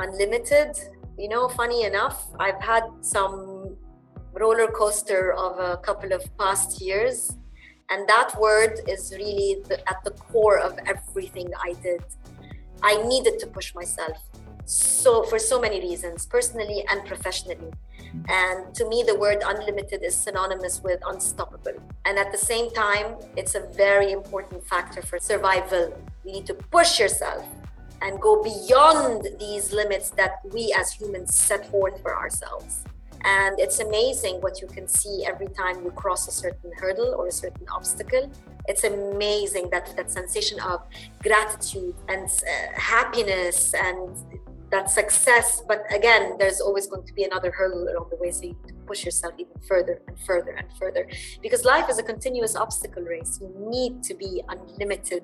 unlimited. You know, funny enough, I've had some roller coaster of a couple of past years. And that word is really the, at the core of everything I did. I needed to push myself so for so many reasons personally and professionally and to me the word unlimited is synonymous with unstoppable and at the same time it's a very important factor for survival you need to push yourself and go beyond these limits that we as humans set forth for ourselves. And it's amazing what you can see every time you cross a certain hurdle or a certain obstacle. It's amazing that that sensation of gratitude and uh, happiness and that success but again there's always going to be another hurdle along the way so you need to push yourself even further and further and further. Because life is a continuous obstacle race. You need to be unlimited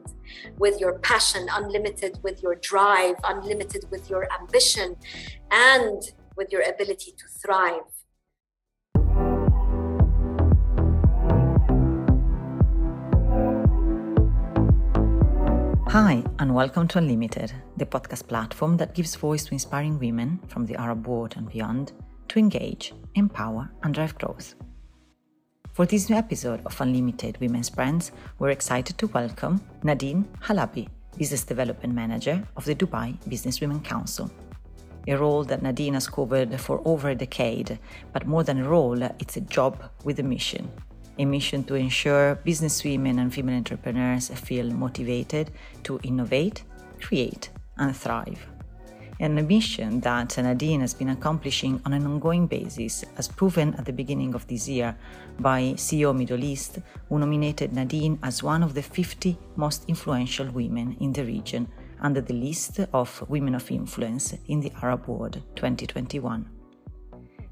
with your passion unlimited with your drive unlimited with your ambition and with your ability to thrive Hi, and welcome to Unlimited, the podcast platform that gives voice to inspiring women from the Arab world and beyond to engage, empower, and drive growth. For this new episode of Unlimited Women's Brands, we're excited to welcome Nadine Halabi, Business Development Manager of the Dubai Business Women Council. A role that Nadine has covered for over a decade, but more than a role, it's a job with a mission a mission to ensure businesswomen and female entrepreneurs feel motivated to innovate, create, and thrive. And a mission that Nadine has been accomplishing on an ongoing basis, as proven at the beginning of this year by CEO Middle East, who nominated Nadine as one of the 50 most influential women in the region under the list of Women of Influence in the Arab World 2021.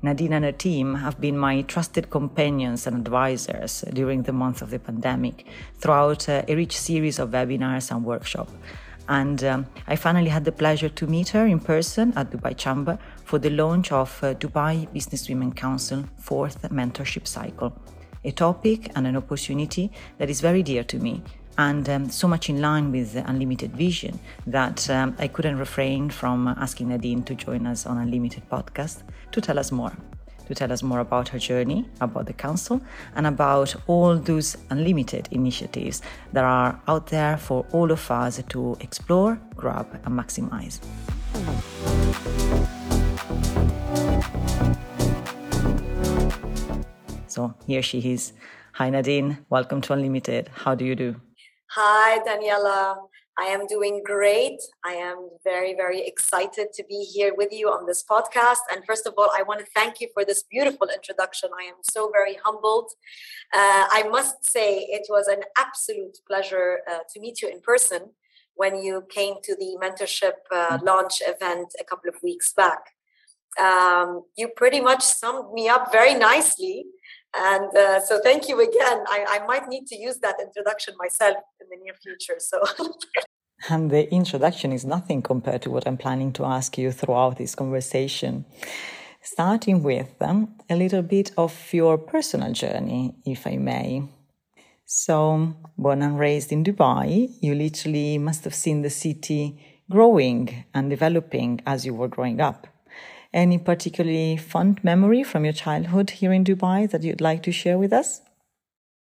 Nadine and her team have been my trusted companions and advisors during the month of the pandemic throughout uh, a rich series of webinars and workshops. And um, I finally had the pleasure to meet her in person at Dubai Chamber for the launch of uh, Dubai Business Women Council fourth mentorship cycle, a topic and an opportunity that is very dear to me and um, so much in line with Unlimited vision that um, I couldn't refrain from asking Nadine to join us on Unlimited podcast to tell us more. To tell us more about her journey, about the council, and about all those unlimited initiatives that are out there for all of us to explore, grab, and maximize. So here she is. Hi Nadine, welcome to Unlimited. How do you do? Hi, Daniela. I am doing great. I am very, very excited to be here with you on this podcast. And first of all, I want to thank you for this beautiful introduction. I am so very humbled. Uh, I must say, it was an absolute pleasure uh, to meet you in person when you came to the mentorship uh, mm-hmm. launch event a couple of weeks back. Um, you pretty much summed me up very nicely and uh, so thank you again. I, I might need to use that introduction myself in the near future so. And the introduction is nothing compared to what i'm planning to ask you throughout this conversation. Starting with um, a little bit of your personal journey if i may. So born and raised in dubai you literally must have seen the city growing and developing as you were growing up any particularly fond memory from your childhood here in Dubai that you'd like to share with us?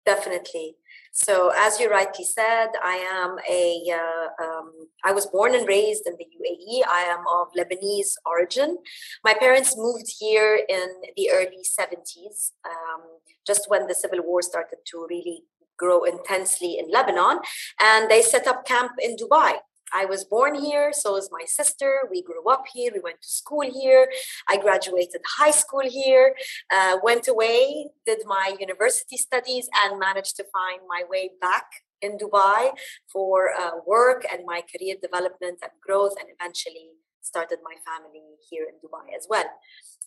Definitely. So, as you rightly said, I am a. Uh, um, I was born and raised in the UAE. I am of Lebanese origin. My parents moved here in the early 70s, um, just when the civil war started to really grow intensely in Lebanon. And they set up camp in Dubai. I was born here, so is my sister. We grew up here, we went to school here. I graduated high school here, uh, went away, did my university studies, and managed to find my way back in Dubai for uh, work and my career development and growth, and eventually started my family here in Dubai as well.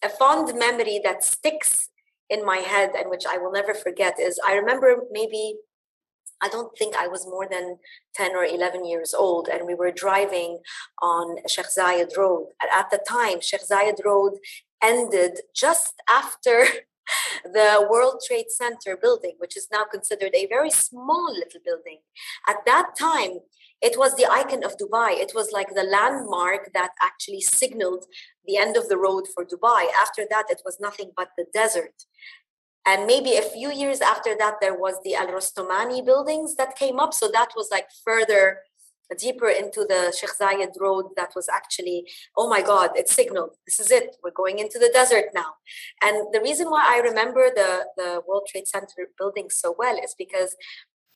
A fond memory that sticks in my head and which I will never forget is I remember maybe I don't think I was more than 10 or 11 years old, and we were driving on Sheikh Zayed Road. At the time, Sheikh Zayed Road ended just after the World Trade Center building, which is now considered a very small little building. At that time, it was the icon of Dubai. It was like the landmark that actually signaled the end of the road for Dubai. After that, it was nothing but the desert. And maybe a few years after that, there was the Al Rostomani buildings that came up. So that was like further deeper into the Sheikh Zayed road that was actually, oh my God, it signaled, this is it, we're going into the desert now. And the reason why I remember the, the World Trade Center building so well is because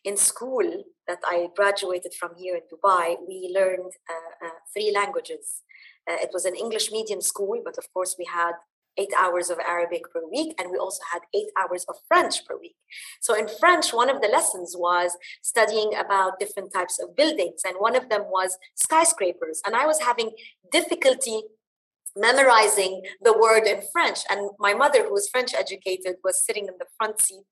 in school that I graduated from here in Dubai, we learned uh, uh, three languages. Uh, it was an English medium school, but of course we had eight hours of Arabic per week, and we also had eight hours of French per week. So in French, one of the lessons was studying about different types of buildings, and one of them was skyscrapers. And I was having difficulty memorizing the word in French. And my mother, who was French educated, was sitting in the front seat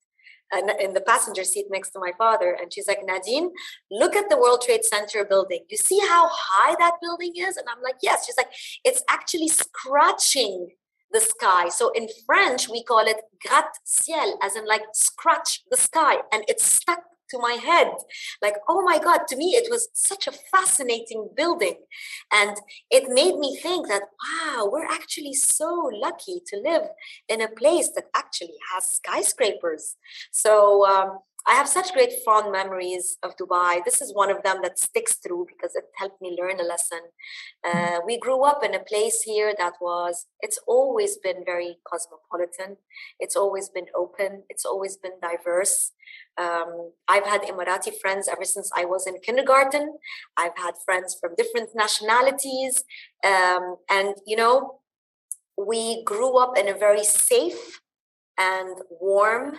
uh, in the passenger seat next to my father and she's like nadine look at the world trade center building you see how high that building is and i'm like yes she's like it's actually scratching the sky. So in French, we call it gratte-ciel, as in like scratch the sky. And it stuck to my head. Like, oh my God, to me, it was such a fascinating building. And it made me think that, wow, we're actually so lucky to live in a place that actually has skyscrapers. So, um, I have such great fond memories of Dubai. This is one of them that sticks through because it helped me learn a lesson. Uh, we grew up in a place here that was, it's always been very cosmopolitan. It's always been open. It's always been diverse. Um, I've had Emirati friends ever since I was in kindergarten. I've had friends from different nationalities. Um, and, you know, we grew up in a very safe and warm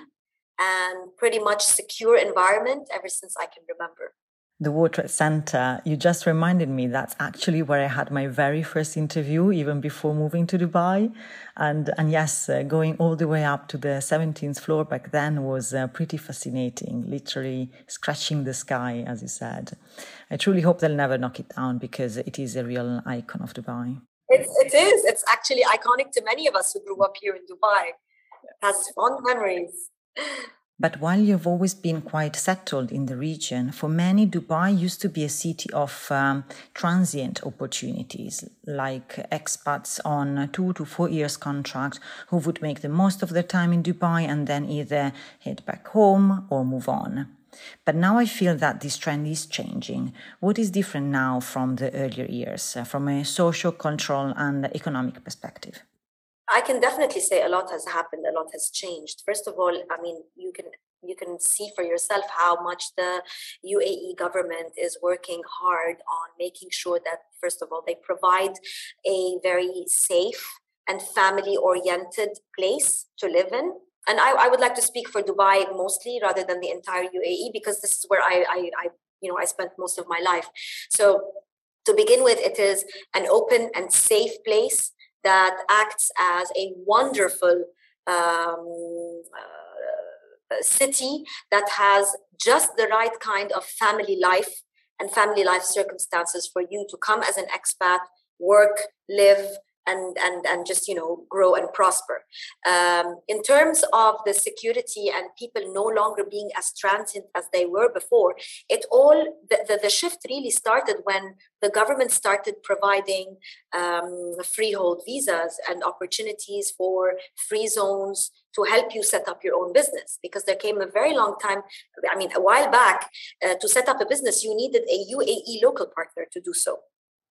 and pretty much secure environment ever since I can remember. The World Trade Center, you just reminded me that's actually where I had my very first interview, even before moving to Dubai. And, and yes, uh, going all the way up to the 17th floor back then was uh, pretty fascinating, literally scratching the sky, as you said. I truly hope they'll never knock it down because it is a real icon of Dubai. It's, it is. It's actually iconic to many of us who grew up here in Dubai. It has fond memories. But while you've always been quite settled in the region, for many, Dubai used to be a city of um, transient opportunities, like expats on two to four years contract who would make the most of their time in Dubai and then either head back home or move on. But now I feel that this trend is changing. What is different now from the earlier years, uh, from a social, cultural, and economic perspective? I can definitely say a lot has happened, a lot has changed. First of all, I mean, you can you can see for yourself how much the UAE government is working hard on making sure that first of all they provide a very safe and family oriented place to live in and I, I, would like to speak for Dubai mostly rather than the entire UAE because this is where I, I, I, you know I spent most of my life. So to begin with, it is an open and safe place that acts as a wonderful um, uh, city that has just the right kind of family life and family life circumstances for you to come as an expat, work, live, and and and just you know grow and prosper. Um, in terms of the security and people no longer being as transient as they were before it all the, the, the shift really started when the government started providing um, freehold visas and opportunities for free zones to help you set up your own business because there came a very long time i mean a while back uh, to set up a business you needed a uae local partner to do so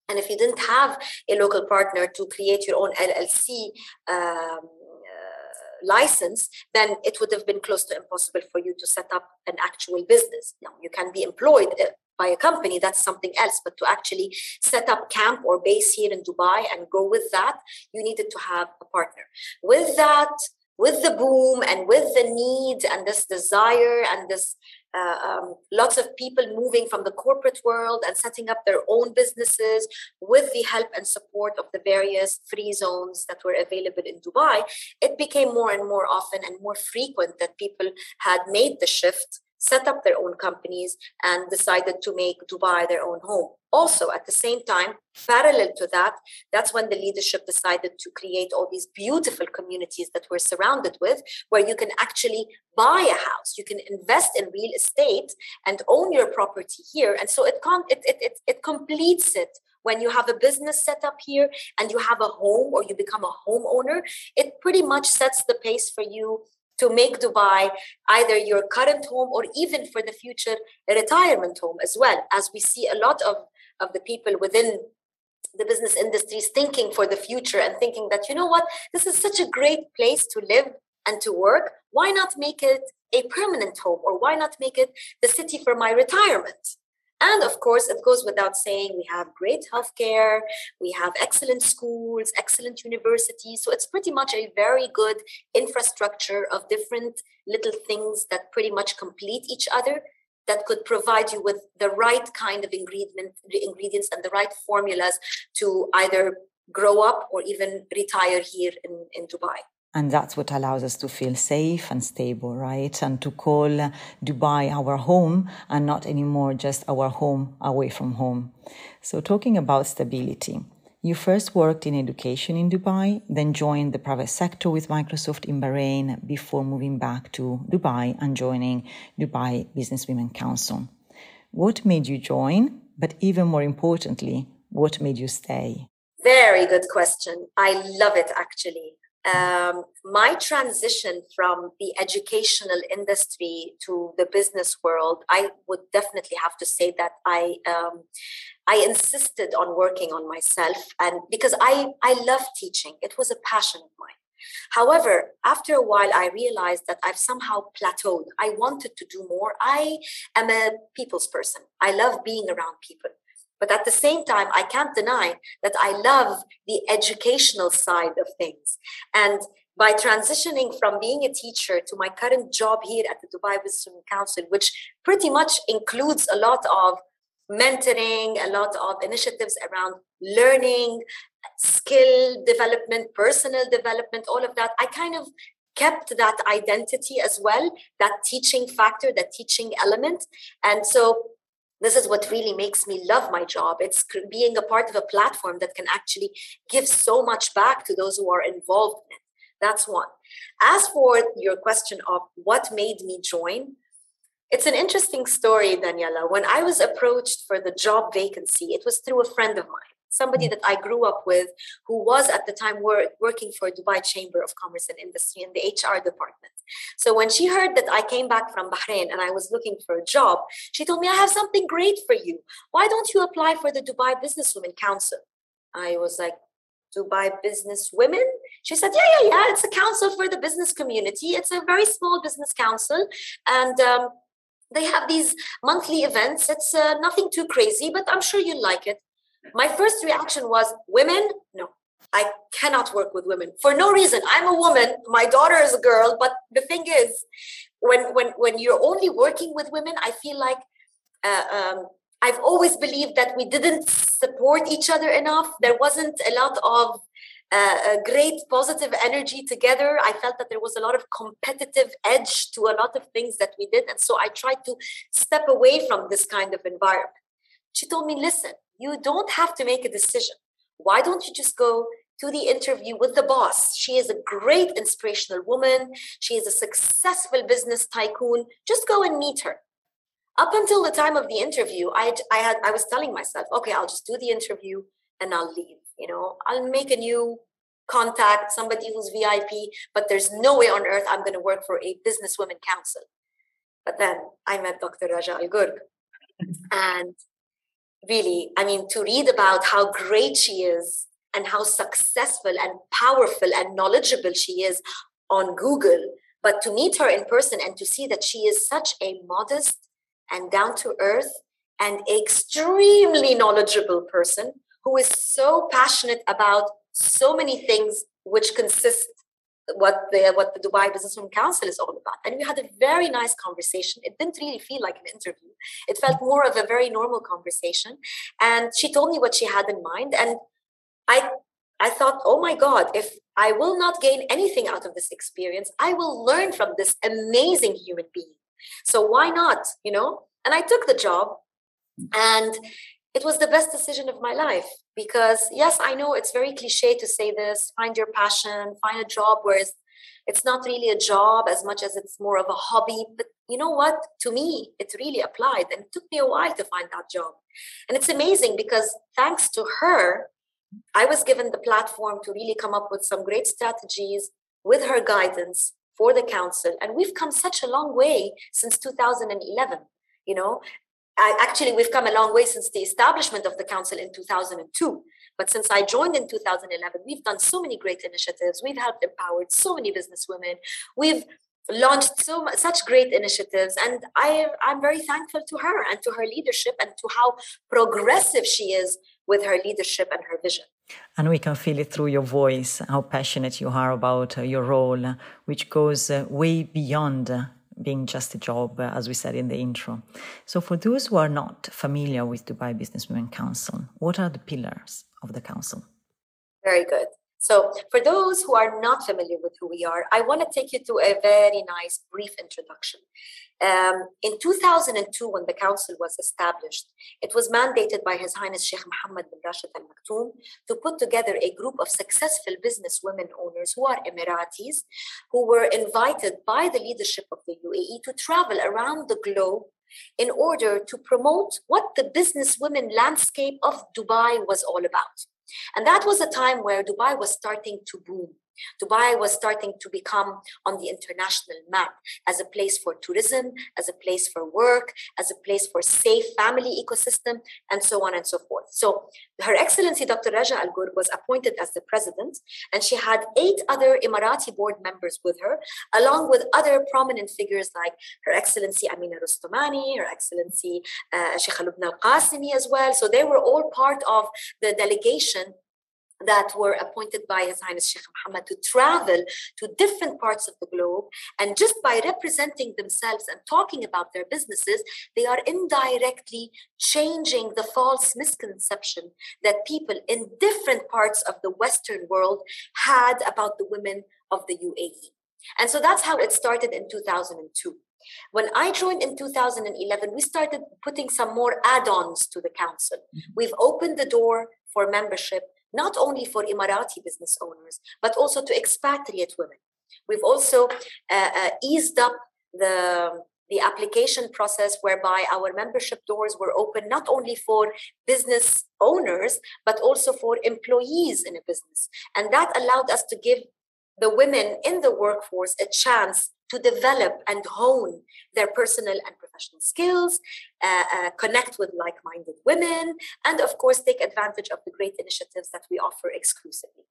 and if you didn't have a local partner to create your own LLC um, uh, license, then it would have been close to impossible for you to set up an actual business. Now, you can be employed uh, by a company, that's something else. But to actually set up camp or base here in Dubai and go with that, you needed to have a partner. With that, with the boom and with the need and this desire and this uh, um, lots of people moving from the corporate world and setting up their own businesses with the help and support of the various free zones that were available in Dubai, it became more and more often and more frequent that people had made the shift set up their own companies, and decided to make Dubai their own home. Also, at the same time, parallel to that, that's when the leadership decided to create all these beautiful communities that we're surrounded with, where you can actually buy a house, you can invest in real estate and own your property here. And so it, com- it, it, it, it completes it when you have a business set up here and you have a home or you become a homeowner, it pretty much sets the pace for you to make Dubai either your current home or even for the future a retirement home as well. As we see a lot of, of the people within the business industries thinking for the future and thinking that, you know what, this is such a great place to live and to work. Why not make it a permanent home or why not make it the city for my retirement? And of course, it goes without saying, we have great healthcare, we have excellent schools, excellent universities. So it's pretty much a very good infrastructure of different little things that pretty much complete each other that could provide you with the right kind of ingredient, ingredients and the right formulas to either grow up or even retire here in, in Dubai. And that's what allows us to feel safe and stable, right? And to call Dubai our home and not anymore just our home away from home. So, talking about stability, you first worked in education in Dubai, then joined the private sector with Microsoft in Bahrain before moving back to Dubai and joining Dubai Business Women Council. What made you join? But even more importantly, what made you stay? Very good question. I love it actually um, my transition from the educational industry to the business world, I would definitely have to say that I um, I insisted on working on myself, and because I I love teaching, it was a passion of mine. However, after a while, I realized that I've somehow plateaued. I wanted to do more. I am a people's person. I love being around people. But at the same time, I can't deny that I love the educational side of things. And by transitioning from being a teacher to my current job here at the Dubai Business Council, which pretty much includes a lot of mentoring, a lot of initiatives around learning, skill development, personal development, all of that, I kind of kept that identity as well, that teaching factor, that teaching element. And so this is what really makes me love my job. It's being a part of a platform that can actually give so much back to those who are involved in it. That's one. As for your question of what made me join it's an interesting story daniela. When i was approached for the job vacancy it was through a friend of mine somebody that I grew up with who was at the time work, working for Dubai Chamber of Commerce and Industry in the HR department. So when she heard that I came back from Bahrain and I was looking for a job, she told me, I have something great for you. Why don't you apply for the Dubai Businesswomen Council? I was like, Dubai Business Women? She said, Yeah, yeah, yeah. It's a council for the business community. It's a very small business council. And um, they have these monthly events. It's uh, nothing too crazy, but I'm sure you'll like it. My first reaction was, Women? No, I cannot work with women for no reason. I'm a woman. My daughter is a girl. But the thing is, when when when you're only working with women, I feel like uh, um, I've always believed that we didn't support each other enough. There wasn't a lot of uh, a great positive energy together. I felt that there was a lot of competitive edge to a lot of things that we did. And so I tried to step away from this kind of environment. She told me, listen, you don't have to make a decision. Why don't you just go to the interview with the boss? She is a great inspirational woman. She is a successful business tycoon. Just go and meet her. Up until the time of the interview, I, I had I was telling myself, okay, I'll just do the interview and I'll leave. You know, I'll make a new contact, somebody who's VIP, but there's no way on earth I'm going to work for a businesswomen council. But then I met Dr. Raja Al. And really, I mean, to read about how great she is and how successful and powerful and knowledgeable she is on Google, but to meet her in person and to see that she is such a modest and down to earth and extremely knowledgeable person who is so passionate about so many things which consist what the what the Dubai Businesswomen Council is all about. And we had a very nice conversation. It didn't really feel like an interview. It felt more of a very normal conversation. And she told me what she had in mind. And I I thought, oh my God, if I will not gain anything out of this experience, I will learn from this amazing human being. So why not, you know? And I took the job and it was the best decision of my life because yes, I know it's very cliche to say this, find your passion, find a job where it's, it's not really a job as much as it's more of a hobby. But you know what? To me, it really applied and it took me a while to find that job. And it's amazing because thanks to her, I was given the platform to really come up with some great strategies with her guidance for the council. And we've come such a long way since 2011. You know, I, actually, we've come a long way since the establishment of the council in 2002. But since I joined in 2011, we've done so many great initiatives. We've helped empowered so many business women. We've launched so much, such great initiatives and I, i'm very thankful to her and to her leadership and to how progressive she is with her leadership and her vision and we can feel it through your voice how passionate you are about uh, your role which goes uh, way beyond uh, being just a job, uh, as we said in the intro. So, for those who are not familiar with Dubai Business Women Council, what are the pillars of the council? Very good. So, for those who are not familiar with who we are, I want to take you to a very nice brief introduction. Um, in 2002, when the council was established, it was mandated by His Highness Sheikh Mohammed bin Rashid Al Maktoum to put together a group of successful business women owners who are Emiratis, who were invited by the leadership of the UAE to travel around the globe in order to promote what the business women landscape of Dubai was all about. And that was a time where Dubai was starting to boom. Dubai was starting to become on the international map as a place for tourism, as a place for work, as a place for safe family ecosystem, and so on and so forth. So Her Excellency Dr. Raja Al Gurg was appointed as the president, and she had eight other Emirati board members with her, along with other prominent figures like Her Excellency Amina Rustomani, Her Excellency uh, Sheikh Al Qasimi as well. So they were all part of the delegation that were appointed by His Highness Sheikh Mohammed to travel to different parts of the globe. And just by representing themselves and talking about their businesses, they are indirectly changing the false misconception that people in different parts of the Western world had about the women of the UAE. And so that's how it started in 2002. When I joined in 2011, we started putting some more add ons to the council. Mm-hmm. We've opened the door for membership not only for Emirati business owners, but also to expatriate women. We've also uh, uh, eased up the, the application process whereby our membership doors were open not only for business owners, but also for employees in a business. And that allowed us to give the women in the workforce a chance to develop and hone their personal and professional skills, uh, uh, connect with like minded women, and of course, take advantage of the great initiatives that we offer exclusively.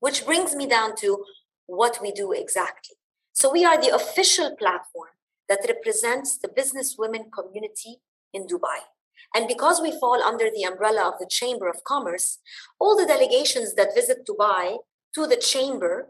Which brings me down to what we do exactly. So, we are the official platform that represents the business women community in Dubai. And because we fall under the umbrella of the Chamber of Commerce, all the delegations that visit Dubai to the Chamber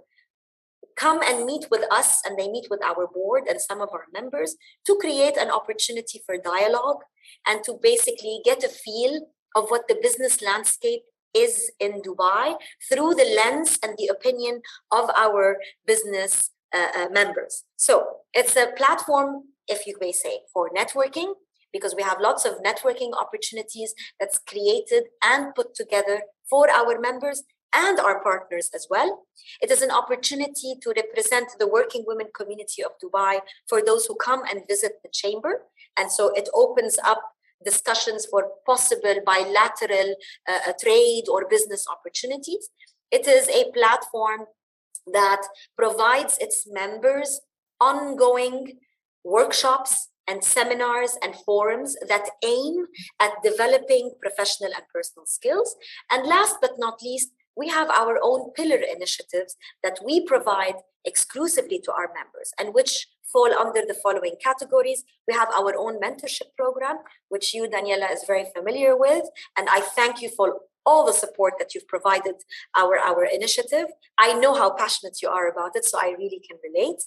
come and meet with us and they meet with our board and some of our members to create an opportunity for dialogue and to basically get a feel of what the business landscape is in Dubai through the lens and the opinion of our business uh, uh, members. So it's a platform, if you may say, for networking because we have lots of networking opportunities that's created and put together for our members and our partners as well. It is an opportunity to represent the working women community of Dubai for those who come and visit the chamber. And so it opens up discussions for possible bilateral uh, trade or business opportunities. It is a platform that provides its members ongoing workshops and seminars and forums that aim at developing professional and personal skills. And last but not least, we have our own pillar initiatives that we provide exclusively to our members and which fall under the following categories. We have our own mentorship program, which you, Daniela, is very familiar with. And I thank you for all the support that you've provided our, our initiative. I know how passionate you are about it, so I really can relate.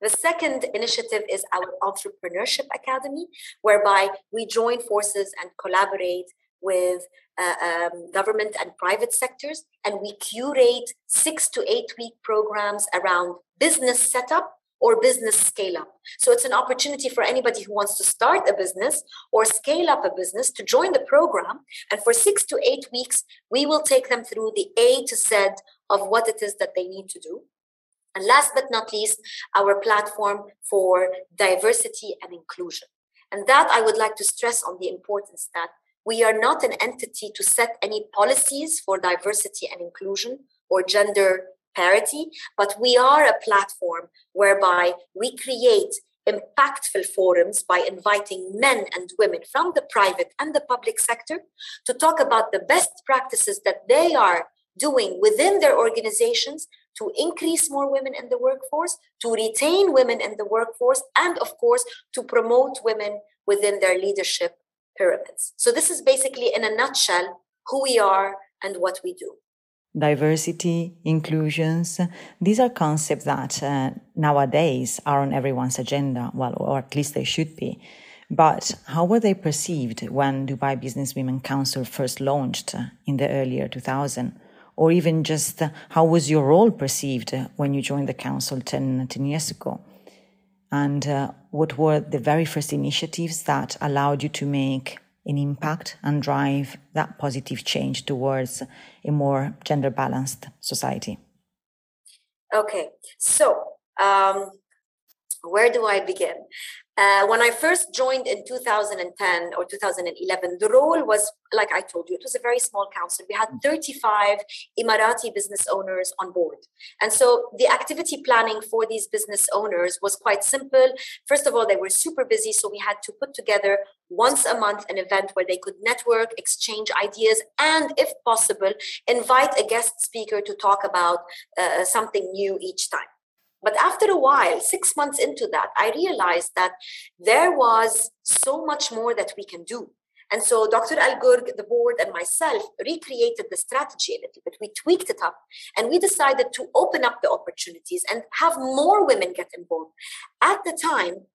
The second initiative is our Entrepreneurship Academy, whereby we join forces and collaborate with uh, um, government and private sectors, and we curate six to eight week programs around business setup or business scale up. So it's an opportunity for anybody who wants to start a business or scale up a business to join the program. And for six to eight weeks, we will take them through the A to Z of what it is that they need to do. And last but not least, our platform for diversity and inclusion. And that I would like to stress on the importance that we are not an entity to set any policies for diversity and inclusion or gender parity, but we are a platform whereby we create impactful forums by inviting men and women from the private and the public sector to talk about the best practices that they are doing within their organizations to increase more women in the workforce, to retain women in the workforce, and of course, to promote women within their leadership pyramids. So, this is basically, in a nutshell, who we are and what we do. Diversity, inclusions, these are concepts that uh, nowadays are on everyone's agenda, well, or at least they should be. But how were they perceived when Dubai Business Women Council first launched in the earlier 2000s? Or even just how was your role perceived when you joined the council 10, 10 years ago? And uh, what were the very first initiatives that allowed you to make an impact and drive that positive change towards a more gender balanced society? Okay, so um, where do I begin? Uh, when I first joined in 2010 or 2011, the role was, like I told you, it was a very small council. We had 35 Emirati business owners on board. And so the activity planning for these business owners was quite simple. First of all, they were super busy. So we had to put together once a month an event where they could network, exchange ideas, and if possible, invite a guest speaker to talk about uh, something new each time. But after a while, six months into that, I realized that there was so much more that we can do. And so Dr. Al Gurg, the board, and myself recreated the strategy a little bit. We tweaked it up and we decided to open up the opportunities and have more women get involved. At the time,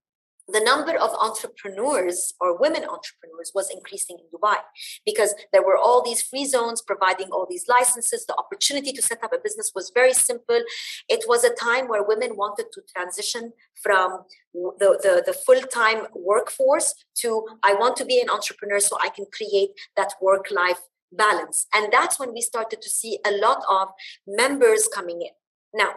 the number of entrepreneurs or women entrepreneurs was increasing in Dubai because there were all these free zones providing all these licenses. The opportunity to set up a business was very simple. It was a time where women wanted to transition from the, the, the full time workforce to I want to be an entrepreneur so I can create that work life balance. And that's when we started to see a lot of members coming in. Now,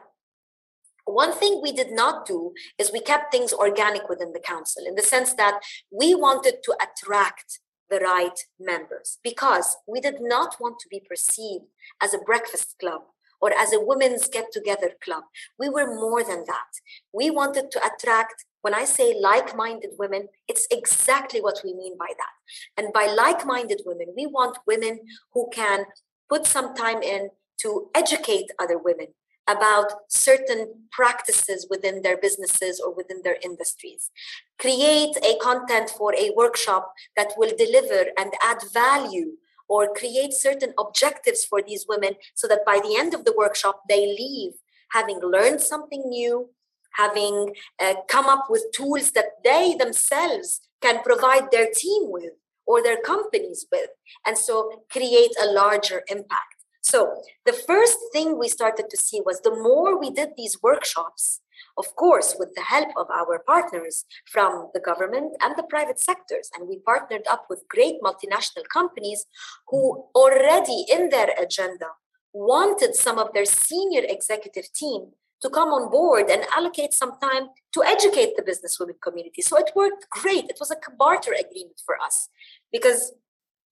one thing we did not do is we kept things organic within the council in the sense that we wanted to attract the right members because we did not want to be perceived as a breakfast club or as a women's get together club. We were more than that. We wanted to attract, when I say like minded women, it's exactly what we mean by that. And by like minded women, we want women who can put some time in to educate other women, about certain practices within their businesses or within their industries. Create a content for a workshop that will deliver and add value or create certain objectives for these women so that by the end of the workshop they leave having learned something new having uh, come up with tools that they themselves can provide their team with or their companies with and so create a larger impact so the first thing we started to see was the more we did these workshops, of course, with the help of our partners from the government and the private sectors. And we partnered up with great multinational companies who already in their agenda wanted some of their senior executive team to come on board and allocate some time to educate the business women community. So it worked great. It was a barter agreement for us because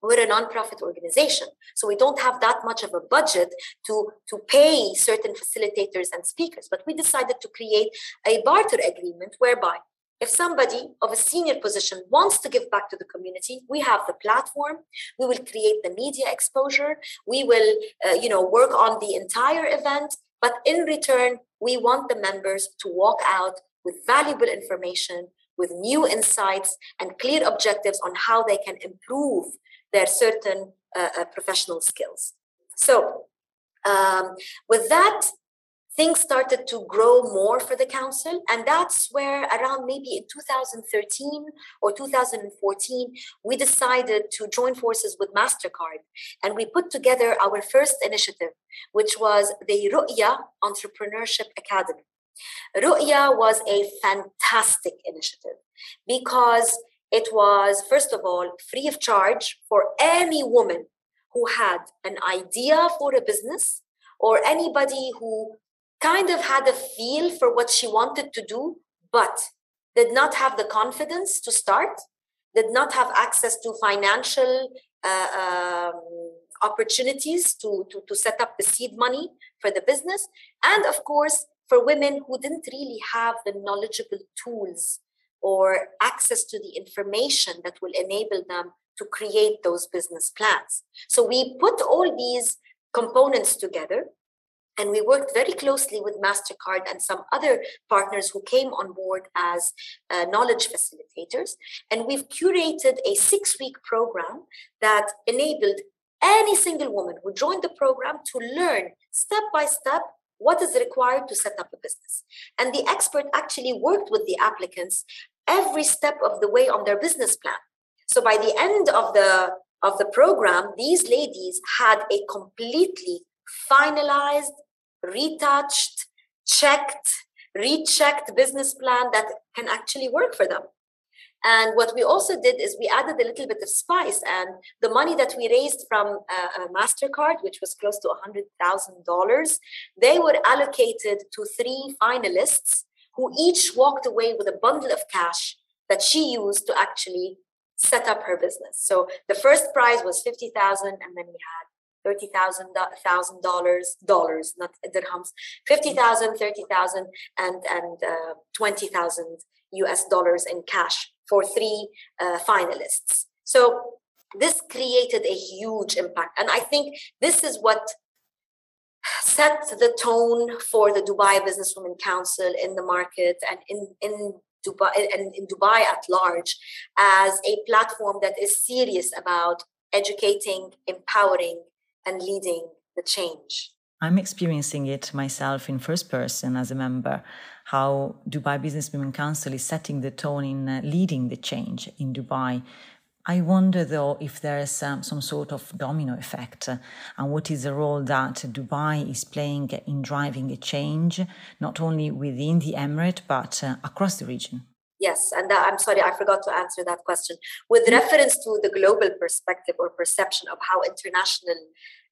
we're a nonprofit organization so we don't have that much of a budget to to pay certain facilitators and speakers but we decided to create a barter agreement whereby if somebody of a senior position wants to give back to the community we have the platform. We will create the media exposure. We will uh, you know work on the entire event but in return we want the members to walk out with valuable information with new insights and clear objectives on how they can improve their certain uh, uh, professional skills. So, um, with that, things started to grow more for the council. And that's where, around maybe in 2013 or 2014, we decided to join forces with MasterCard. And we put together our first initiative, which was the Ru'ya Entrepreneurship Academy. Ru'ya was a fantastic initiative because it was, first of all, free of charge for any woman who had an idea for a business or anybody who kind of had a feel for what she wanted to do, but did not have the confidence to start, did not have access to financial uh, um, opportunities to, to, to set up the seed money for the business, and of course, for women who didn't really have the knowledgeable tools or access to the information that will enable them to create those business plans. So we put all these components together and we worked very closely with MasterCard and some other partners who came on board as uh, knowledge facilitators. And we've curated a six week program that enabled any single woman who joined the program to learn step by step what is required to set up a business. And the expert actually worked with the applicants every step of the way on their business plan. So by the end of the of the program, these ladies had a completely finalized, retouched, checked, rechecked business plan that can actually work for them. And what we also did is we added a little bit of spice, and the money that we raised from uh, MasterCard, which was close to $100,000, they were allocated to three finalists who each walked away with a bundle of cash that she used to actually set up her business. So the first prize was 50,000 and then we had thirty thousand thousand dollars dollars not dirhams 50,000 30,000 and and uh, 20,000 US dollars in cash for three uh, finalists so this created a huge impact and I think this is what set the tone for the Dubai Businesswomen Council in the market and in in Dubai and in Dubai at large as a platform that is serious about educating, empowering, and leading the change. I'm experiencing it myself in first person as a member, how Dubai Business Women Council is setting the tone in uh, leading the change in Dubai. I wonder though if there's um, some sort of domino effect uh, and what is the role that Dubai is playing in driving a change, not only within the Emirate, but uh, across the region. Yes, and that, I'm sorry, I forgot to answer that question. With mm-hmm. reference to the global perspective or perception of how international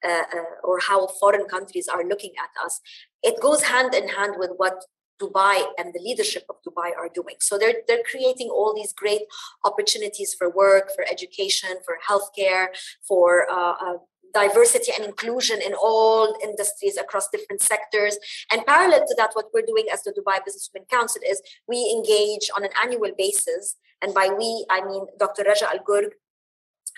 uh, uh, or how foreign countries are looking at us, it goes hand in hand with what Dubai and the leadership of Dubai are doing. So they're they're creating all these great opportunities for work, for education, for healthcare, for uh, uh, diversity and inclusion in all industries across different sectors. And parallel to that, what we're doing as the Dubai Businesswomen Council is we engage on an annual basis. And by we, I mean Dr. Raja Al Gurg,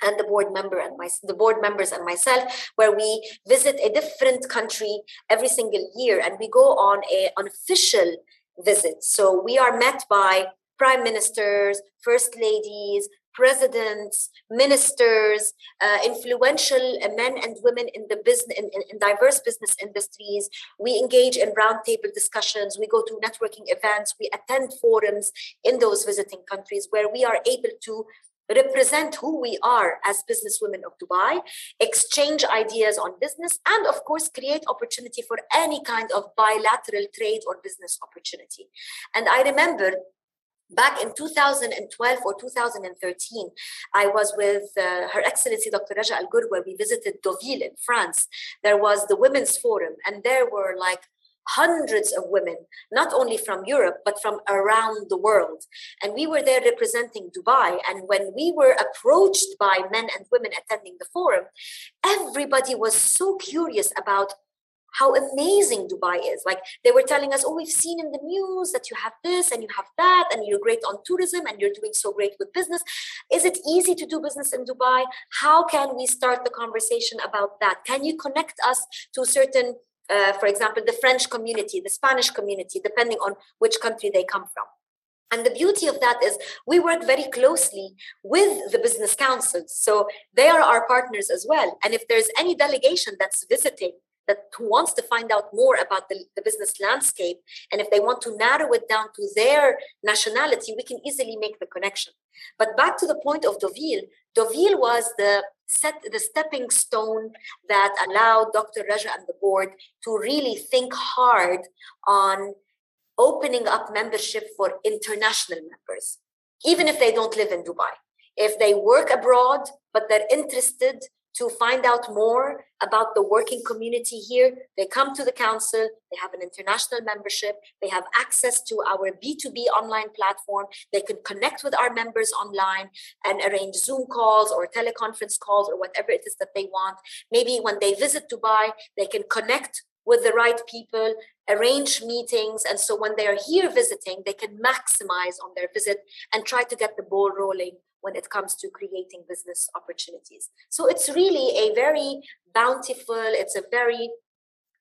and the board member and my the board members and myself where we visit a different country every single year and we go on a an official visit. So we are met by prime ministers first ladies presidents ministers uh, influential men and women in the business in, in, in diverse business industries. We engage in roundtable discussions. We go to networking events. We attend forums in those visiting countries where we are able to represent who we are as businesswomen of Dubai, exchange ideas on business, and of course, create opportunity for any kind of bilateral trade or business opportunity. And I remember back in 2012 or 2013 i was with uh, her excellency dr raja al gurg where we visited deauville in france there was the women's forum and there were like hundreds of women, not only from Europe, but from around the world. And we were there representing Dubai. And when we were approached by men and women attending the forum, everybody was so curious about how amazing Dubai is. Like they were telling us, oh, we've seen in the news that you have this and you have that, and you're great on tourism and you're doing so great with business. Is it easy to do business in Dubai? How can we start the conversation about that? Can you connect us to certain uh, for example, the French community, the Spanish community, depending on which country they come from. And the beauty of that is we work very closely with the business councils. So they are our partners as well. And if there's any delegation that's visiting that who wants to find out more about the, the business landscape, and if they want to narrow it down to their nationality, we can easily make the connection. But back to the point of Deauville, Deauville was the set the stepping stone that allowed Dr. Raja and the board to really think hard on opening up membership for international members, even if they don't live in Dubai. If they work abroad, but they're interested to find out more about the working community here, they come to the council, they have an international membership, they have access to our B2B online platform, they can connect with our members online and arrange Zoom calls or teleconference calls or whatever it is that they want. Maybe when they visit Dubai, they can connect with the right people, arrange meetings. And so when they are here visiting, they can maximize on their visit and try to get the ball rolling when it comes to creating business opportunities. So it's really a very bountiful, it's a very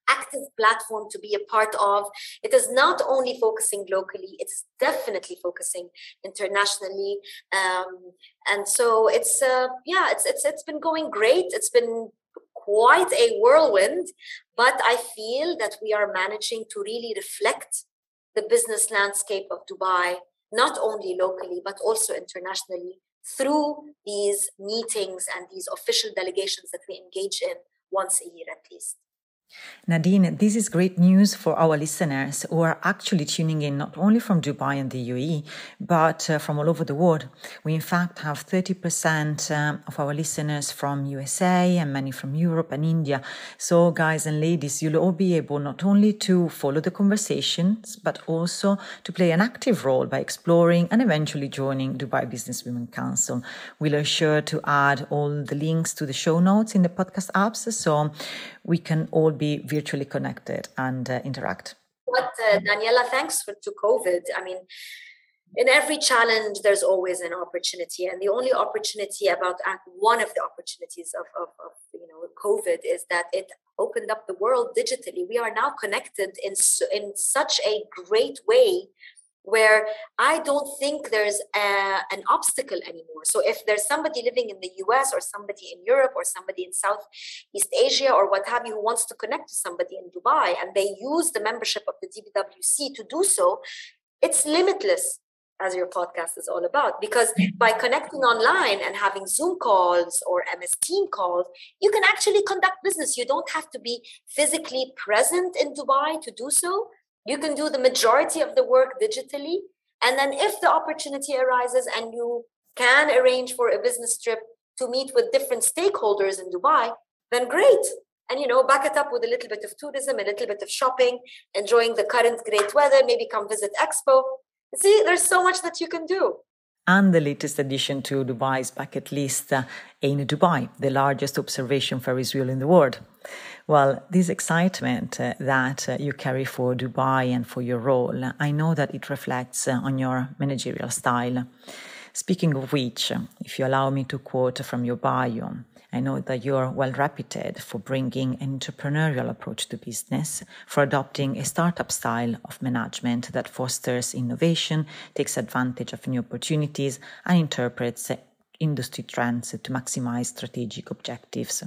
active platform to be a part of. It is not only focusing locally, it's definitely focusing internationally. Um, and so it's uh, yeah, it's it's it's been going great. It's been quite a whirlwind, but I feel that we are managing to really reflect the business landscape of Dubai, not only locally, but also internationally through these meetings and these official delegations that we engage in once a year at least. Nadine, this is great news for our listeners who are actually tuning in not only from Dubai and the UAE, but uh, from all over the world. We, in fact, have 30% um, of our listeners from USA and many from Europe and India. So, guys and ladies, you'll all be able not only to follow the conversations, but also to play an active role by exploring and eventually joining Dubai Business Women Council. We'll ensure to add all the links to the show notes in the podcast apps. So, we can all be virtually connected and uh, interact. What, uh, Daniela, thanks for, to COVID. I mean, in every challenge, there's always an opportunity. And the only opportunity about one of the opportunities of, of, of you know, COVID is that it opened up the world digitally. We are now connected in, in such a great way where I don't think there's a, an obstacle anymore. So if there's somebody living in the US or somebody in Europe or somebody in Southeast Asia or what have you who wants to connect to somebody in Dubai and they use the membership of the DBWC to do so, it's limitless as your podcast is all about because mm. by connecting online and having zoom calls or ms team calls you can actually conduct business. You don't have to be physically present in dubai to do so you can do the majority of the work digitally. And then if the opportunity arises and you can arrange for a business trip to meet with different stakeholders in Dubai, then great. And you know, back it up with a little bit of tourism, a little bit of shopping, enjoying the current great weather, maybe come visit Expo. See, there's so much that you can do and the latest addition to Dubai's bucket list, uh, Ain Dubai, the largest observation Ferris wheel in the world. Well, this excitement uh, that uh, you carry for Dubai and for your role, I know that it reflects uh, on your managerial style. Speaking of which, if you allow me to quote from your bio, I know that you're well reputed for bringing an entrepreneurial approach to business, for adopting a startup style of management that fosters innovation, takes advantage of new opportunities, and interprets industry trends to maximize strategic objectives.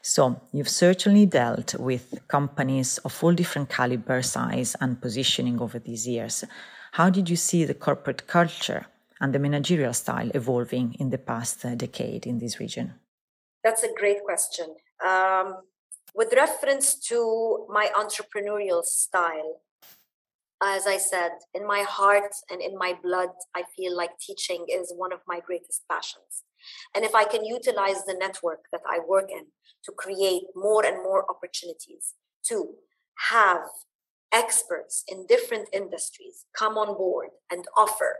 So, you've certainly dealt with companies of all different caliber, size, and positioning over these years. How did you see the corporate culture and the managerial style evolving in the past decade in this region? That's a great question. Um, with reference to my entrepreneurial style, as I said, in my heart and in my blood, I feel like teaching is one of my greatest passions. And if I can utilize the network that I work in to create more and more opportunities, to have experts in different industries come on board and offer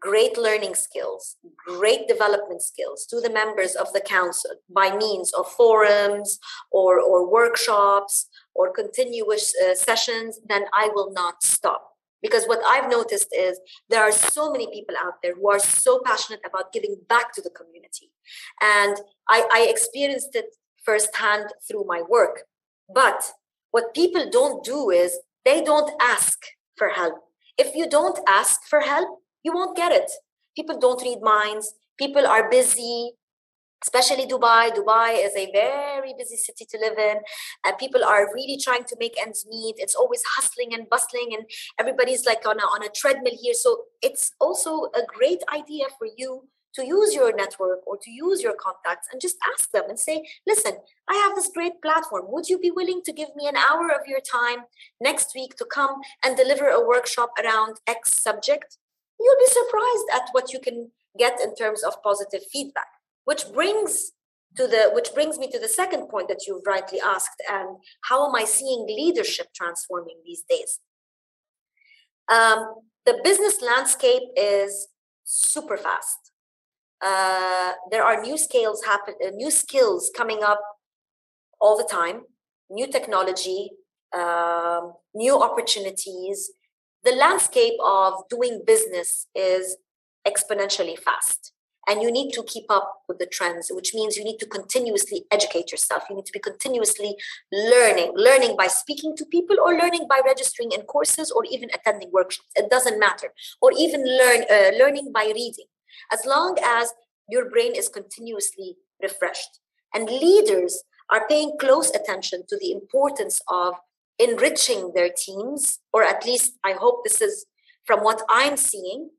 great learning skills, great development skills to the members of the council by means of forums or, or workshops or continuous uh, sessions, then I will not stop. Because what I've noticed is there are so many people out there who are so passionate about giving back to the community. And I, I experienced it firsthand through my work. But what people don't do is they don't ask for help. If you don't ask for help, you won't get it. People don't read minds. People are busy, especially Dubai. Dubai is a very busy city to live in. And people are really trying to make ends meet. It's always hustling and bustling, and everybody's like on a, on a treadmill here. So it's also a great idea for you to use your network or to use your contacts and just ask them and say, listen, I have this great platform. Would you be willing to give me an hour of your time next week to come and deliver a workshop around X subject? You'll be surprised at what you can get in terms of positive feedback, which brings to the which brings me to the second point that you've rightly asked and how am i seeing leadership transforming these days? Um, the business landscape is super fast. Uh, there are new scales happen uh, new skills coming up all the time new technology um, new opportunities the landscape of doing business is exponentially fast. And you need to keep up with the trends which means you need to continuously educate yourself. You need to be continuously learning learning by speaking to people or learning by registering in courses or even attending workshops. It doesn't matter. Or even learn uh, learning by reading. As long as your brain is continuously refreshed. And leaders are paying close attention to the importance of enriching their teams or at least i hope this is from what i'm seeing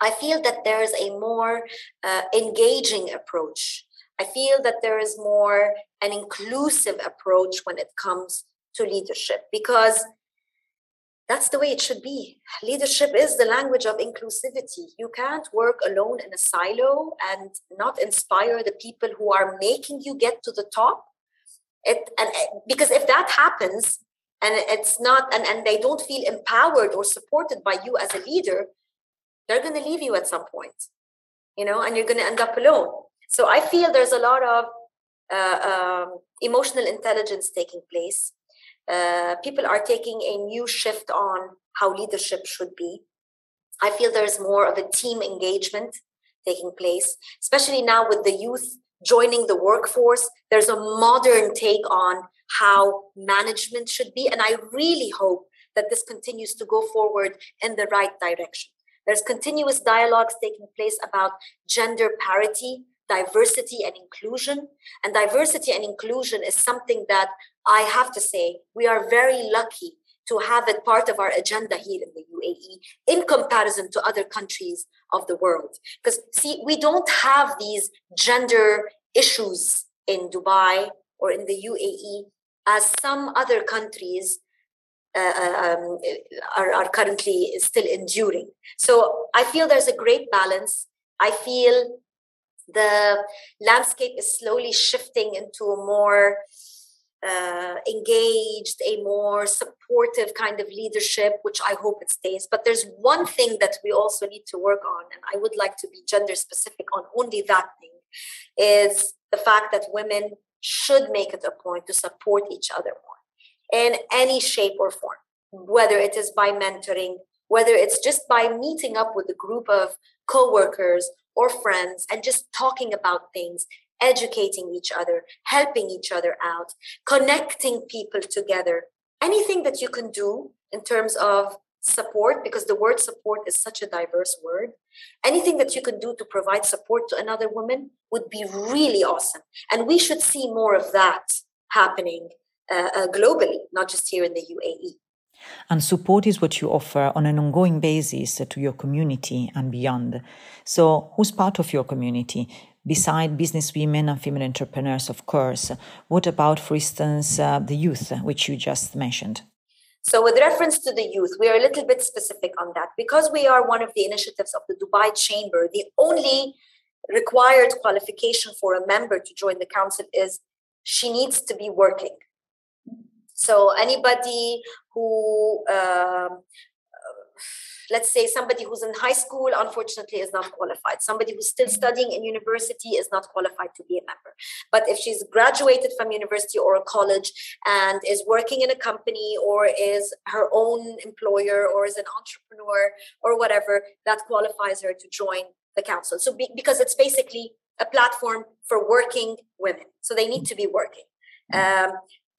I feel that there is a more uh, engaging approach. I feel that there is more an inclusive approach when it comes to leadership because that's the way it should be. Leadership is the language of inclusivity. You can't work alone in a silo and not inspire the people who are making you get to the top. It, and because if that happens and it's not and, and they don't feel empowered or supported by you as a leader they're going to leave you at some point you know and you're going to end up alone. So i feel there's a lot of uh, um, emotional intelligence taking place. Uh, people are taking a new shift on how leadership should be. I feel there's more of a team engagement taking place especially now with the youth joining the workforce. There's a modern take on how management should be and i really hope that this continues to go forward in the right direction there's continuous dialogues taking place about gender parity, diversity, and inclusion. And diversity and inclusion is something that I have to say we are very lucky to have it part of our agenda here in the UAE in comparison to other countries of the world. Because, see, we don't have these gender issues in Dubai or in the UAE as some other countries uh, uh, um, are, are currently still enduring. So I feel there's a great balance. I feel the landscape is slowly shifting into a more uh, engaged, a more supportive kind of leadership, which I hope it stays. But there's one thing that we also need to work on, and I would like to be gender specific on only that thing, is the fact that women should make it a point to support each other more in any shape or form, whether it is by mentoring, whether it's just by meeting up with a group of coworkers or friends and just talking about things, educating each other, helping each other out, connecting people together. Anything that you can do in terms of support, because the word support is such a diverse word, anything that you can do to provide support to another woman would be really awesome. And we should see more of that happening uh, uh, globally, not just here in the UAE. And support is what you offer on an ongoing basis to your community and beyond. So, who's part of your community? Beside business women and female entrepreneurs, of course, what about, for instance, uh, the youth, which you just mentioned? So, with reference to the youth, we are a little bit specific on that because we are one of the initiatives of the Dubai Chamber. The only required qualification for a member to join the council is she needs to be working. So anybody who, um, let's say somebody who's in high school, unfortunately, is not qualified. Somebody who's still studying in university is not qualified to be a member. But if she's graduated from university or a college and is working in a company or is her own employer or is an entrepreneur or whatever, that qualifies her to join the council. So be, because it's basically a platform for working women. So they need to be working. Um,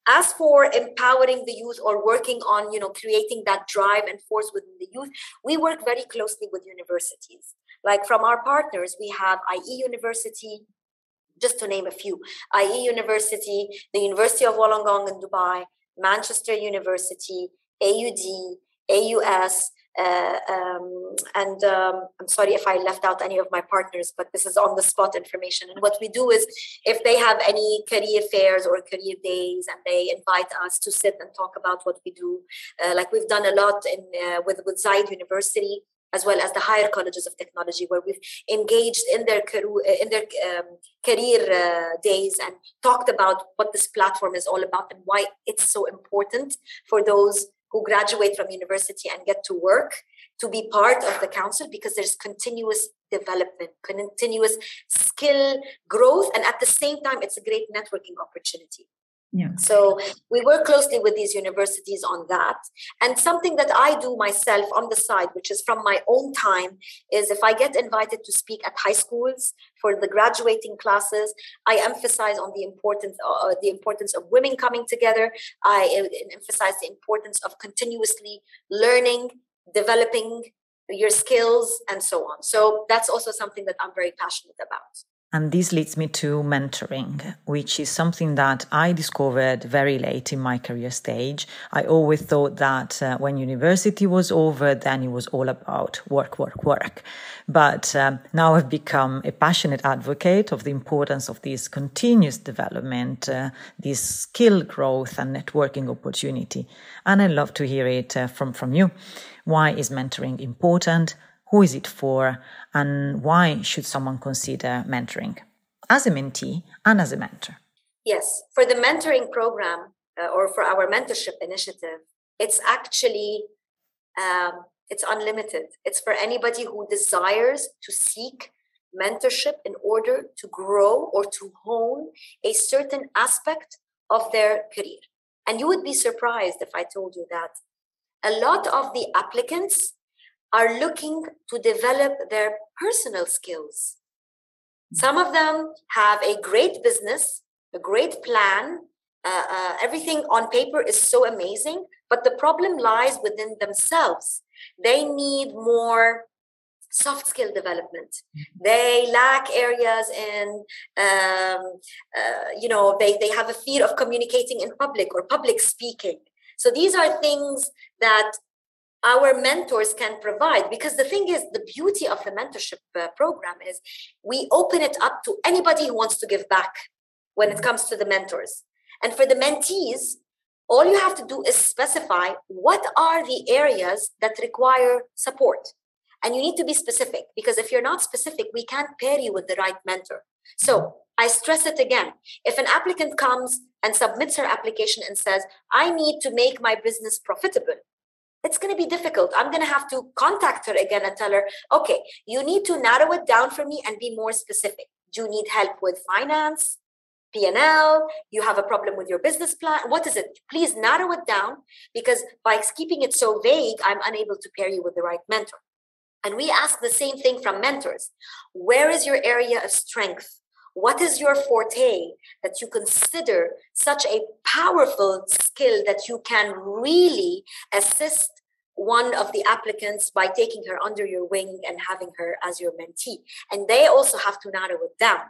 as for empowering the youth or working on you know creating that drive and force within the youth we work very closely with universities. Like from our partners we have ie university just to name a few. Ie university the university of wollongong in dubai manchester university aud aus uh, um, and um, I'm sorry if I left out any of my partners, but this is on the spot information. And what we do is if they have any career fairs or career days and they invite us to sit and talk about what we do, uh, like we've done a lot in uh, with, with Zayed University, as well as the higher colleges of technology, where we've engaged in their career, in their um, career uh, days and talked about what this platform is all about and why it's so important for those who graduate from university and get to work to be part of the council because there's continuous development, continuous skill growth, and at the same time, it's a great networking opportunity. Yeah. So we work closely with these universities on that. And something that I do myself on the side, which is from my own time, is if I get invited to speak at high schools for the graduating classes, I emphasize on the importance uh, uh the importance of women coming together. I uh, emphasize the importance of continuously learning, developing your skills, and so on. So that's also something that I'm very passionate about. And this leads me to mentoring, which is something that I discovered very late in my career stage. I always thought that uh, when university was over, then it was all about work, work, work. But um, now I've become a passionate advocate of the importance of this continuous development, uh, this skill growth and networking opportunity. And I love to hear it uh, from, from you. Why is mentoring important? Who is it for? And why should someone consider mentoring as a mentee and as a mentor? Yes, for the mentoring program uh, or for our mentorship initiative, it's actually um, it's unlimited. It's for anybody who desires to seek mentorship in order to grow or to hone a certain aspect of their career. And you would be surprised if I told you that a lot of the applicants are looking to develop their personal skills. Some of them have a great business, a great plan. Uh, uh, everything on paper is so amazing, but the problem lies within themselves. They need more soft skill development. They lack areas in, um, uh, you know, they, they have a fear of communicating in public or public speaking. So these are things that our mentors can provide. Because the thing is the beauty of the mentorship uh, program is we open it up to anybody who wants to give back when it comes to the mentors. And for the mentees all you have to do is specify what are the areas that require support. And you need to be specific because if you're not specific we can't pair you with the right mentor. So i stress it again. If an applicant comes and submits her application and says i need to make my business profitable it's going to be difficult. I'm going to have to contact her again and tell her, okay, you need to narrow it down for me and be more specific. Do you need help with finance, P&L? You have a problem with your business plan? What is it? Please narrow it down because by keeping it so vague, I'm unable to pair you with the right mentor. And we ask the same thing from mentors. Where is your area of strength? What is your forte that you consider such a powerful skill that you can really assist one of the applicants by taking her under your wing and having her as your mentee. And they also have to narrow it down.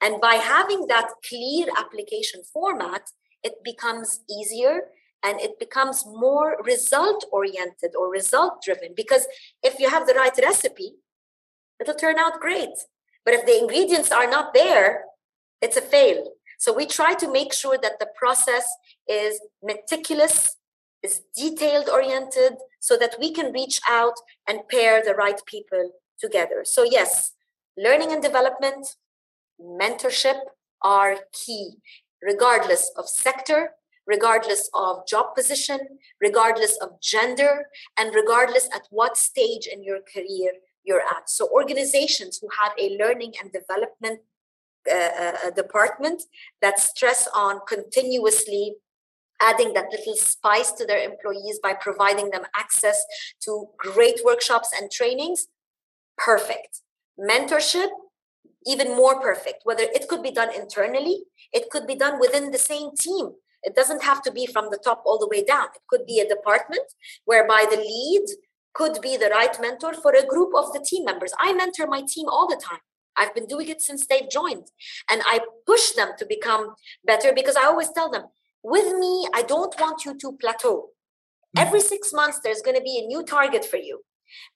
And by having that clear application format, it becomes easier and it becomes more result oriented or result driven because if you have the right recipe, it'll turn out great. But if the ingredients are not there, it's a fail. So we try to make sure that the process is meticulous, is detailed oriented, so that we can reach out and pair the right people together. So, yes, learning and development, mentorship are key, regardless of sector, regardless of job position, regardless of gender, and regardless at what stage in your career you're at. So organizations who have a learning and development uh, uh, department that stress on continuously adding that little spice to their employees by providing them access to great workshops and trainings perfect mentorship even more perfect whether it could be done internally it could be done within the same team it doesn't have to be from the top all the way down it could be a department whereby the lead could be the right mentor for a group of the team members. I mentor my team all the time. I've been doing it since they've joined. And I push them to become better because I always tell them, with me, I don't want you to plateau. Mm-hmm. Every six months, there's going to be a new target for you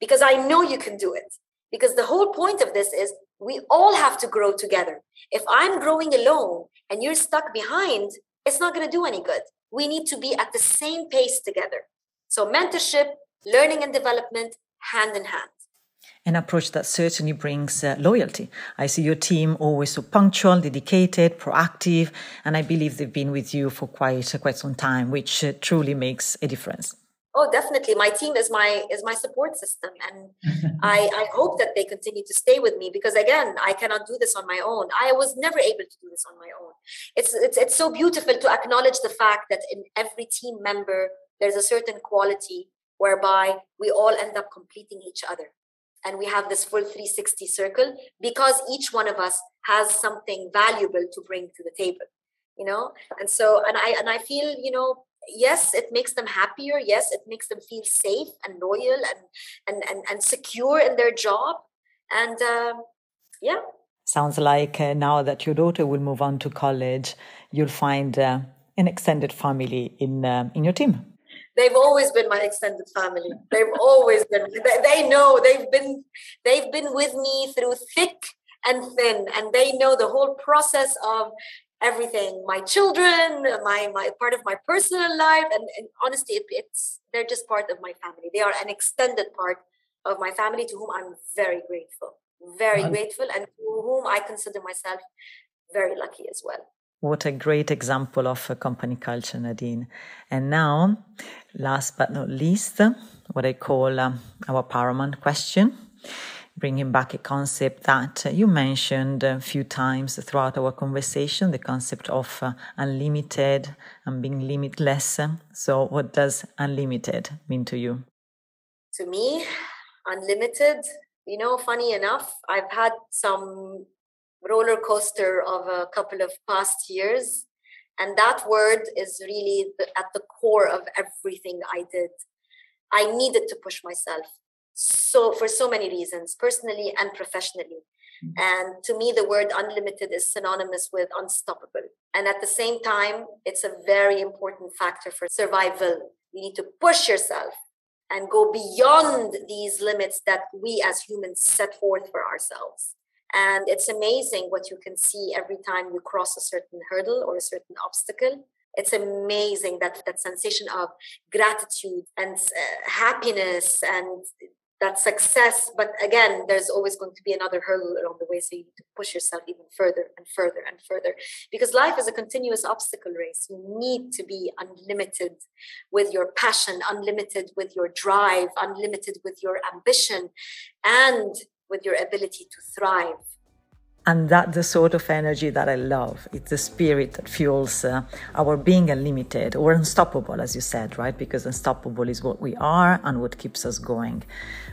because I know you can do it. Because the whole point of this is we all have to grow together. If I'm growing alone and you're stuck behind, it's not going to do any good. We need to be at the same pace together. So, mentorship, learning and development, hand in hand an approach that certainly brings uh, loyalty. I see your team always so punctual, dedicated, proactive, and I believe they've been with you for quite uh, quite some time, which uh, truly makes a difference. Oh, definitely. My team is my is my support system, and I, I hope that they continue to stay with me because again, I cannot do this on my own. I was never able to do this on my own. It's it's it's so beautiful to acknowledge the fact that in every team member there's a certain quality whereby we all end up completing each other and we have this full 360 circle because each one of us has something valuable to bring to the table you know? And so and i and i feel you know yes it makes them happier. Yes it makes them feel safe and loyal and and and, and secure in their job. And um, yeah. Sounds like uh, now that your daughter will move on to college you'll find uh, an extended family in uh, in your team they've always been my extended family. They've always been they, they know they've been they've been with me through thick and thin and they know the whole process of everything. My children my my part of my personal life and, and honestly it, it's they're just part of my family. They are an extended part of my family to whom i'm very grateful. Very grateful and to whom i consider myself very lucky as well. What a great example of a company culture, Nadine. And now, last but not least, what I call uh, our paramount question, bringing back a concept that you mentioned a few times throughout our conversation the concept of uh, unlimited and being limitless. So, what does unlimited mean to you? To me, unlimited, you know, funny enough, I've had some roller coaster of a couple of past years. And that word is really the, at the core of everything I did. I needed to push myself so for so many reasons, personally and professionally. Mm-hmm. And to me, the word unlimited is synonymous with unstoppable. And at the same time, it's a very important factor for survival. You need to push yourself and go beyond these limits that we as humans set forth for ourselves. And it's amazing what you can see every time you cross a certain hurdle or a certain obstacle. It's amazing that that sensation of gratitude and uh, happiness and that success. But again, there's always going to be another hurdle along the way. So you need to push yourself even further and further and further because life is a continuous obstacle race. You need to be unlimited with your passion, unlimited with your drive, unlimited with your ambition. And with your ability to thrive. And that's the sort of energy that I love. It's the spirit that fuels uh, our being unlimited or unstoppable, as you said, right? Because unstoppable is what we are and what keeps us going,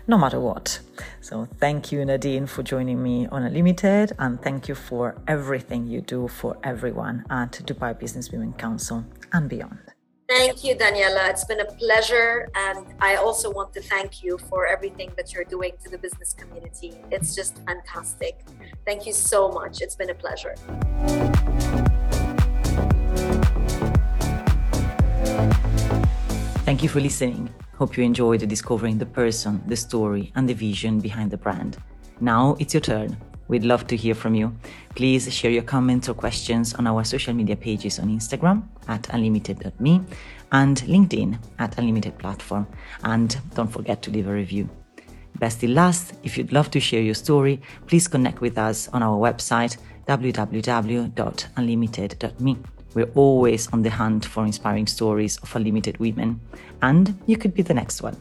no matter what. So thank you, Nadine, for joining me on Unlimited. And thank you for everything you do for everyone at Dubai Business Women Council and beyond. Thank you, Daniela. It's been a pleasure. And I also want to thank you for everything that you're doing to the business community. It's just fantastic. Thank you so much. It's been a pleasure. Thank you for listening. Hope you enjoyed discovering the person, the story, and the vision behind the brand. Now it's your turn. We'd love to hear from you. Please share your comments or questions on our social media pages on Instagram at unlimited.me and LinkedIn at unlimited platform. And don't forget to leave a review. Best in last, if you'd love to share your story, please connect with us on our website www.unlimited.me. We're always on the hunt for inspiring stories of unlimited women, and you could be the next one.